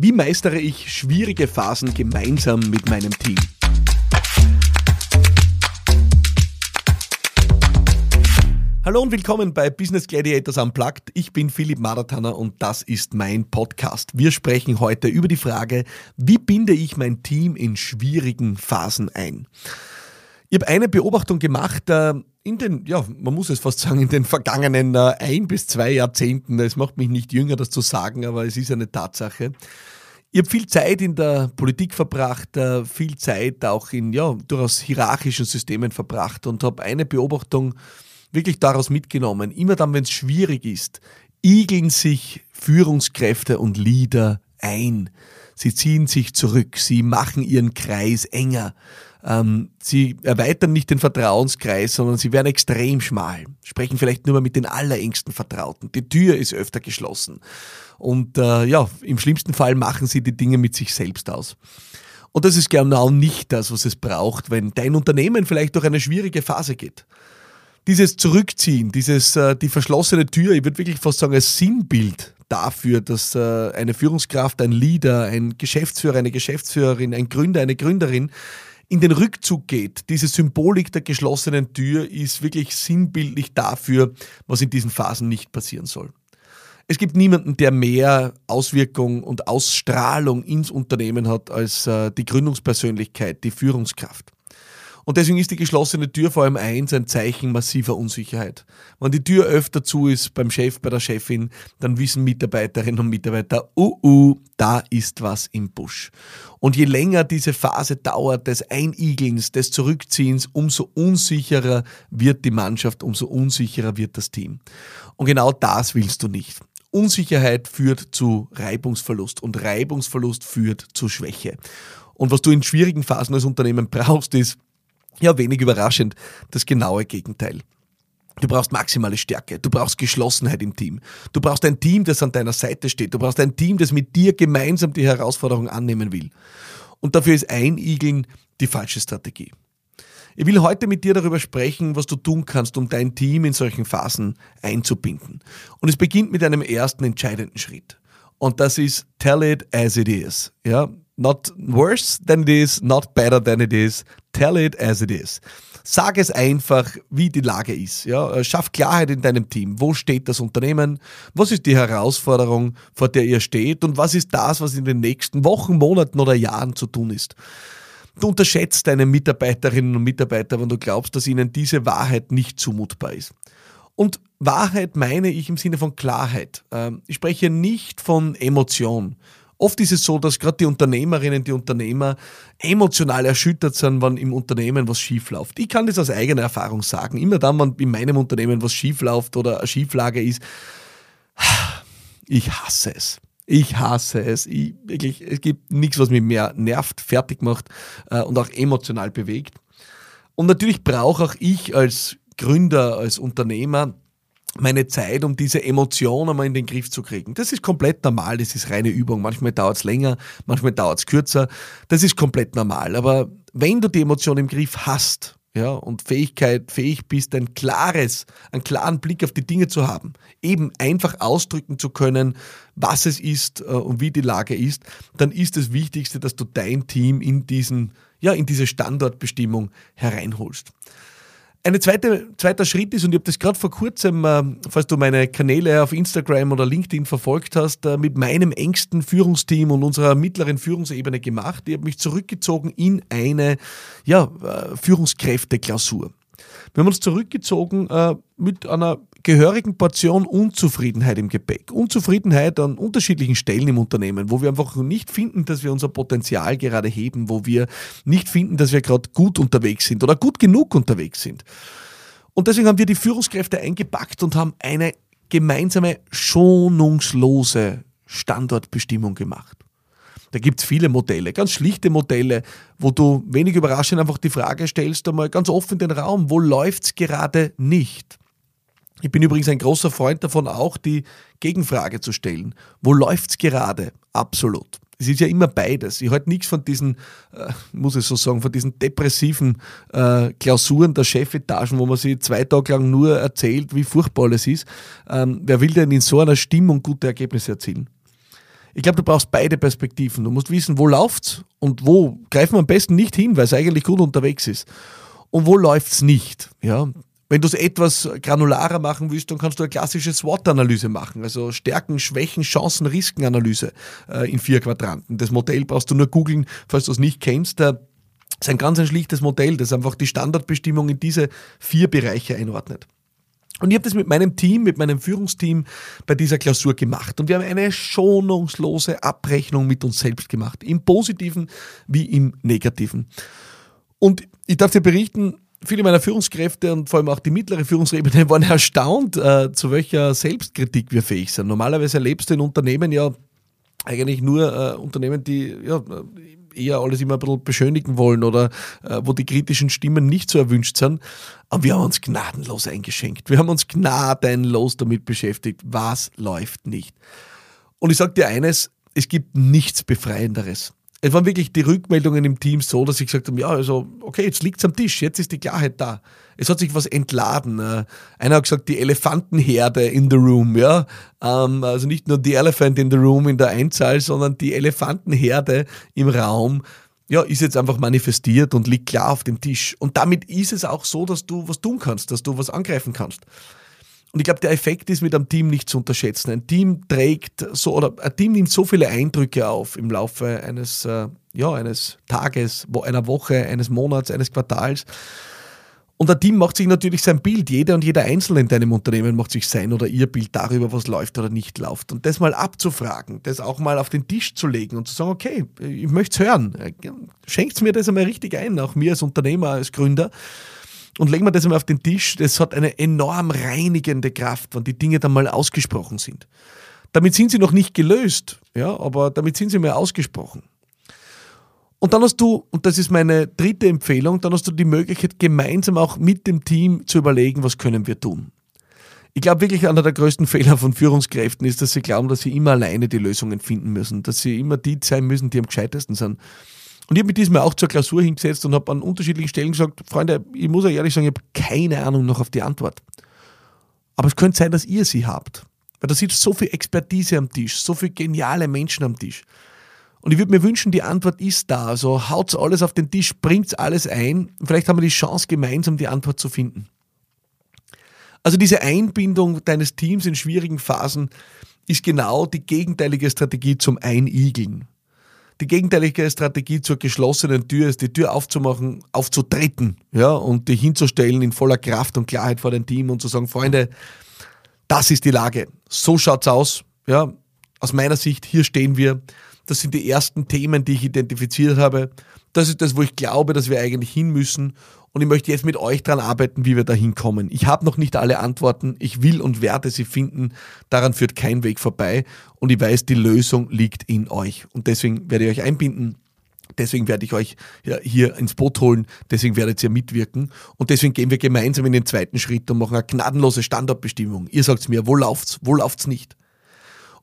Wie meistere ich schwierige Phasen gemeinsam mit meinem Team? Hallo und willkommen bei Business Gladiators Unplugged. Ich bin Philipp Maratana und das ist mein Podcast. Wir sprechen heute über die Frage, wie binde ich mein Team in schwierigen Phasen ein? Ich habe eine Beobachtung gemacht, äh, in den, ja, man muss es fast sagen, in den vergangenen äh, ein bis zwei Jahrzehnten, es macht mich nicht jünger, das zu sagen, aber es ist eine Tatsache. Ich habe viel Zeit in der Politik verbracht, äh, viel Zeit auch in ja, durchaus hierarchischen Systemen verbracht und habe eine Beobachtung wirklich daraus mitgenommen. Immer dann, wenn es schwierig ist, igeln sich Führungskräfte und Leader ein. Sie ziehen sich zurück, sie machen ihren Kreis enger. Ähm, sie erweitern nicht den Vertrauenskreis, sondern sie werden extrem schmal, sprechen vielleicht nur mal mit den allerengsten Vertrauten. Die Tür ist öfter geschlossen. Und äh, ja, im schlimmsten Fall machen sie die Dinge mit sich selbst aus. Und das ist genau nicht das, was es braucht, wenn dein Unternehmen vielleicht durch eine schwierige Phase geht. Dieses Zurückziehen, dieses, äh, die verschlossene Tür, ich würde wirklich fast sagen, als Sinnbild dafür, dass äh, eine Führungskraft, ein Leader, ein Geschäftsführer, eine Geschäftsführerin, ein Gründer, eine Gründerin in den Rückzug geht. Diese Symbolik der geschlossenen Tür ist wirklich sinnbildlich dafür, was in diesen Phasen nicht passieren soll. Es gibt niemanden, der mehr Auswirkung und Ausstrahlung ins Unternehmen hat als äh, die Gründungspersönlichkeit, die Führungskraft. Und deswegen ist die geschlossene Tür vor allem eins ein Zeichen massiver Unsicherheit. Wenn die Tür öfter zu ist beim Chef, bei der Chefin, dann wissen Mitarbeiterinnen und Mitarbeiter, uh, uh, da ist was im Busch. Und je länger diese Phase dauert, des Einigelns, des Zurückziehens, umso unsicherer wird die Mannschaft, umso unsicherer wird das Team. Und genau das willst du nicht. Unsicherheit führt zu Reibungsverlust und Reibungsverlust führt zu Schwäche. Und was du in schwierigen Phasen als Unternehmen brauchst, ist ja, wenig überraschend, das genaue Gegenteil. Du brauchst maximale Stärke, du brauchst Geschlossenheit im Team. Du brauchst ein Team, das an deiner Seite steht. Du brauchst ein Team, das mit dir gemeinsam die Herausforderung annehmen will. Und dafür ist Einigeln die falsche Strategie. Ich will heute mit dir darüber sprechen, was du tun kannst, um dein Team in solchen Phasen einzubinden. Und es beginnt mit einem ersten entscheidenden Schritt. Und das ist tell it as it is. Ja, not worse than it is, not better than it is. Tell it as it is. Sag es einfach, wie die Lage ist. Ja? Schaff Klarheit in deinem Team. Wo steht das Unternehmen? Was ist die Herausforderung, vor der ihr steht? Und was ist das, was in den nächsten Wochen, Monaten oder Jahren zu tun ist? Du unterschätzt deine Mitarbeiterinnen und Mitarbeiter, wenn du glaubst, dass ihnen diese Wahrheit nicht zumutbar ist. Und Wahrheit meine ich im Sinne von Klarheit. Ähm, ich spreche nicht von Emotion. Oft ist es so, dass gerade die Unternehmerinnen, die Unternehmer emotional erschüttert sind, wenn im Unternehmen was schief läuft. Ich kann das aus eigener Erfahrung sagen. Immer dann, wenn in meinem Unternehmen was schief läuft oder eine Schieflage ist, ich hasse es. Ich hasse es. Ich, wirklich, es gibt nichts, was mich mehr nervt, fertig macht äh, und auch emotional bewegt. Und natürlich brauche auch ich als Gründer, als Unternehmer meine Zeit, um diese Emotionen mal in den Griff zu kriegen. Das ist komplett normal, das ist reine Übung. Manchmal dauert es länger, manchmal dauert es kürzer. Das ist komplett normal. Aber wenn du die Emotionen im Griff hast, ja, und Fähigkeit, fähig bist, ein klares, einen klaren Blick auf die Dinge zu haben, eben einfach ausdrücken zu können, was es ist äh, und wie die Lage ist, dann ist das Wichtigste, dass du dein Team in diesen, ja, in diese Standortbestimmung hereinholst. Ein zweite, zweiter Schritt ist, und ich habe das gerade vor kurzem, äh, falls du meine Kanäle auf Instagram oder LinkedIn verfolgt hast, äh, mit meinem engsten Führungsteam und unserer mittleren Führungsebene gemacht. Ich habe mich zurückgezogen in eine ja, äh, Führungskräfteklausur. Wir haben uns zurückgezogen äh, mit einer gehörigen Portion Unzufriedenheit im Gepäck. Unzufriedenheit an unterschiedlichen Stellen im Unternehmen, wo wir einfach nicht finden, dass wir unser Potenzial gerade heben, wo wir nicht finden, dass wir gerade gut unterwegs sind oder gut genug unterwegs sind. Und deswegen haben wir die Führungskräfte eingepackt und haben eine gemeinsame schonungslose Standortbestimmung gemacht. Da gibt es viele Modelle, ganz schlichte Modelle, wo du wenig überraschend einfach die Frage stellst, einmal ganz offen den Raum, wo läuft es gerade nicht? Ich bin übrigens ein großer Freund davon, auch die Gegenfrage zu stellen. Wo läuft es gerade? Absolut. Es ist ja immer beides. Ich halte nichts von diesen, äh, muss ich so sagen, von diesen depressiven äh, Klausuren der Chefetagen, wo man sich zwei Tage lang nur erzählt, wie furchtbar alles ist. Ähm, wer will denn in so einer Stimmung gute Ergebnisse erzielen? Ich glaube, du brauchst beide Perspektiven. Du musst wissen, wo läuft's und wo greifen wir am besten nicht hin, weil es eigentlich gut unterwegs ist. Und wo läuft's nicht? Ja, wenn du es etwas granularer machen willst, dann kannst du eine klassische SWOT-Analyse machen, also Stärken, Schwächen, Chancen, Risken-Analyse äh, in vier Quadranten. Das Modell brauchst du nur googeln, falls du es nicht kennst. Das ist ein ganz ein schlichtes Modell, das einfach die Standardbestimmung in diese vier Bereiche einordnet. Und ich habe das mit meinem Team, mit meinem Führungsteam bei dieser Klausur gemacht. Und wir haben eine schonungslose Abrechnung mit uns selbst gemacht, im positiven wie im negativen. Und ich darf dir berichten, viele meiner Führungskräfte und vor allem auch die mittlere Führungsebene waren erstaunt, äh, zu welcher Selbstkritik wir fähig sind. Normalerweise erlebst du in Unternehmen ja eigentlich nur äh, Unternehmen, die ja, eher alles immer ein bisschen beschönigen wollen oder äh, wo die kritischen Stimmen nicht so erwünscht sind. Aber wir haben uns gnadenlos eingeschenkt. Wir haben uns gnadenlos damit beschäftigt, was läuft nicht. Und ich sage dir eines, es gibt nichts Befreienderes es waren wirklich die Rückmeldungen im Team so, dass ich gesagt habe, ja, also, okay, jetzt liegt es am Tisch, jetzt ist die Klarheit da. Es hat sich was entladen. Äh, einer hat gesagt, die Elefantenherde in the room, ja. Ähm, also nicht nur die Elephant in the room in der Einzahl, sondern die Elefantenherde im Raum, ja, ist jetzt einfach manifestiert und liegt klar auf dem Tisch. Und damit ist es auch so, dass du was tun kannst, dass du was angreifen kannst. Und ich glaube, der Effekt ist mit einem Team nicht zu unterschätzen. Ein Team trägt so oder ein Team nimmt so viele Eindrücke auf im Laufe eines, äh, ja, eines Tages, einer Woche, eines Monats, eines Quartals. Und ein Team macht sich natürlich sein Bild. Jeder und jeder Einzelne in deinem Unternehmen macht sich sein oder ihr Bild darüber, was läuft oder nicht läuft. Und das mal abzufragen, das auch mal auf den Tisch zu legen und zu sagen, okay, ich möchte es hören. Schenkt mir das einmal richtig ein, auch mir als Unternehmer, als Gründer und legen wir das einmal auf den Tisch, das hat eine enorm reinigende Kraft, wenn die Dinge dann mal ausgesprochen sind. Damit sind sie noch nicht gelöst, ja, aber damit sind sie mal ausgesprochen. Und dann hast du, und das ist meine dritte Empfehlung, dann hast du die Möglichkeit, gemeinsam auch mit dem Team zu überlegen, was können wir tun. Ich glaube wirklich, einer der größten Fehler von Führungskräften ist, dass sie glauben, dass sie immer alleine die Lösungen finden müssen, dass sie immer die sein müssen, die am gescheitesten sind. Und ich habe mich diesmal auch zur Klausur hingesetzt und habe an unterschiedlichen Stellen gesagt, Freunde, ich muss euch ehrlich sagen, ich habe keine Ahnung noch auf die Antwort. Aber es könnte sein, dass ihr sie habt. Weil da sitzt so viel Expertise am Tisch, so viele geniale Menschen am Tisch. Und ich würde mir wünschen, die Antwort ist da. Also haut alles auf den Tisch, bringt alles ein. Vielleicht haben wir die Chance, gemeinsam die Antwort zu finden. Also diese Einbindung deines Teams in schwierigen Phasen ist genau die gegenteilige Strategie zum Einigeln. Die gegenteilige Strategie zur geschlossenen Tür ist, die Tür aufzumachen, aufzutreten, ja, und die hinzustellen in voller Kraft und Klarheit vor dem Team und zu sagen, Freunde, das ist die Lage. So schaut's aus, ja. Aus meiner Sicht, hier stehen wir. Das sind die ersten Themen, die ich identifiziert habe. Das ist das, wo ich glaube, dass wir eigentlich hin müssen. Und ich möchte jetzt mit euch daran arbeiten, wie wir da hinkommen. Ich habe noch nicht alle Antworten. Ich will und werde sie finden. Daran führt kein Weg vorbei. Und ich weiß, die Lösung liegt in euch. Und deswegen werde ich euch einbinden. Deswegen werde ich euch hier ins Boot holen. Deswegen werdet ihr mitwirken. Und deswegen gehen wir gemeinsam in den zweiten Schritt und machen eine gnadenlose Standardbestimmung. Ihr sagt mir, wo läuft's, wo läuft's nicht?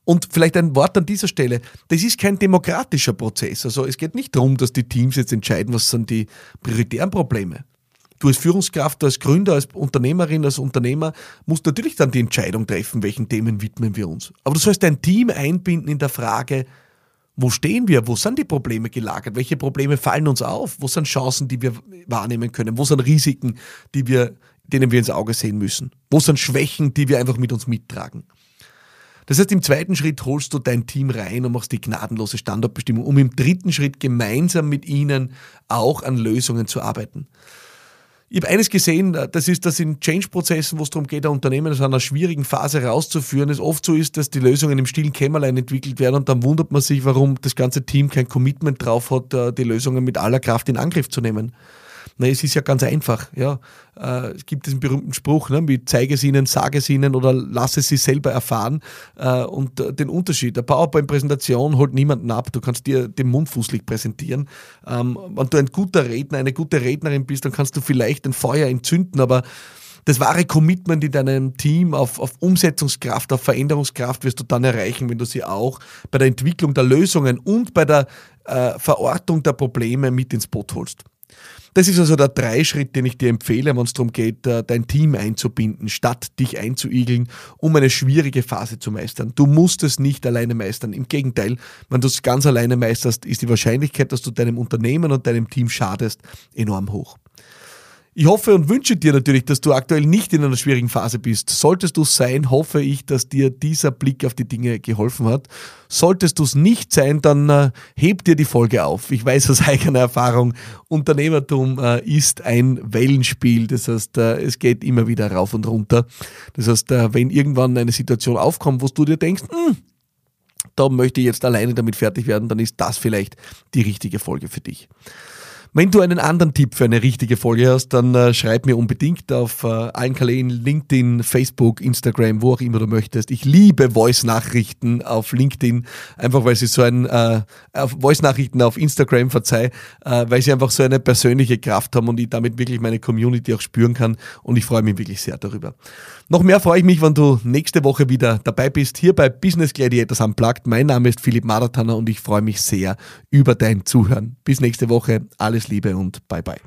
Und vielleicht ein Wort an dieser Stelle. Das ist kein demokratischer Prozess. Also es geht nicht darum, dass die Teams jetzt entscheiden, was sind die prioritären Probleme. Du als Führungskraft, als Gründer, als Unternehmerin, als Unternehmer musst natürlich dann die Entscheidung treffen, welchen Themen widmen wir uns. Aber du sollst dein Team einbinden in der Frage, wo stehen wir? Wo sind die Probleme gelagert? Welche Probleme fallen uns auf? Wo sind Chancen, die wir wahrnehmen können? Wo sind Risiken, die wir, denen wir ins Auge sehen müssen? Wo sind Schwächen, die wir einfach mit uns mittragen? Das heißt, im zweiten Schritt holst du dein Team rein und machst die gnadenlose Standortbestimmung, um im dritten Schritt gemeinsam mit ihnen auch an Lösungen zu arbeiten. Ich habe eines gesehen, das ist, dass in Change-Prozessen, wo es darum geht, ein Unternehmen aus einer schwierigen Phase rauszuführen, es oft so ist, dass die Lösungen im stillen Kämmerlein entwickelt werden und dann wundert man sich, warum das ganze Team kein Commitment drauf hat, die Lösungen mit aller Kraft in Angriff zu nehmen. Na, es ist ja ganz einfach. Ja. Äh, es gibt diesen berühmten Spruch, ne, wie zeige es ihnen, sage es ihnen oder lasse sie selber erfahren. Äh, und äh, den Unterschied. Der PowerPoint-Präsentation holt niemanden ab. Du kannst dir den Mund fußlich präsentieren. Ähm, wenn du ein guter Redner, eine gute Rednerin bist, dann kannst du vielleicht ein Feuer entzünden, aber das wahre Commitment in deinem Team auf, auf Umsetzungskraft, auf Veränderungskraft wirst du dann erreichen, wenn du sie auch bei der Entwicklung der Lösungen und bei der äh, Verortung der Probleme mit ins Boot holst. Das ist also der Dreischritt, den ich dir empfehle, wenn es darum geht, äh, dein Team einzubinden, statt dich einzuigeln, um eine schwierige Phase zu meistern. Du musst es nicht alleine meistern. Im Gegenteil, wenn du es ganz alleine meisterst, ist die Wahrscheinlichkeit, dass du deinem Unternehmen und deinem Team schadest, enorm hoch. Ich hoffe und wünsche dir natürlich, dass du aktuell nicht in einer schwierigen Phase bist. Solltest du es sein, hoffe ich, dass dir dieser Blick auf die Dinge geholfen hat. Solltest du es nicht sein, dann äh, heb dir die Folge auf. Ich weiß aus eigener Erfahrung, Unternehmertum äh, ist ein Wellenspiel. Das heißt, äh, es geht immer wieder rauf und runter. Das heißt, wenn irgendwann eine Situation aufkommt, wo du dir denkst, hm, da möchte ich jetzt alleine damit fertig werden, dann ist das vielleicht die richtige Folge für dich. Wenn du einen anderen Tipp für eine richtige Folge hast, dann äh, schreib mir unbedingt auf äh, allen Kanälen, LinkedIn, Facebook, Instagram, wo auch immer du möchtest. Ich liebe Voice-Nachrichten auf LinkedIn, einfach weil sie so ein, äh, Voice-Nachrichten auf Instagram, verzeih, äh, weil sie einfach so eine persönliche Kraft haben und ich damit wirklich meine Community auch spüren kann und ich freue mich wirklich sehr darüber. Noch mehr freue ich mich, wenn du nächste Woche wieder dabei bist, hier bei Business Gladiators Unplugged. Mein Name ist Philipp Maratana und ich freue mich sehr über dein Zuhören. Bis nächste Woche. Liebe und bye bye.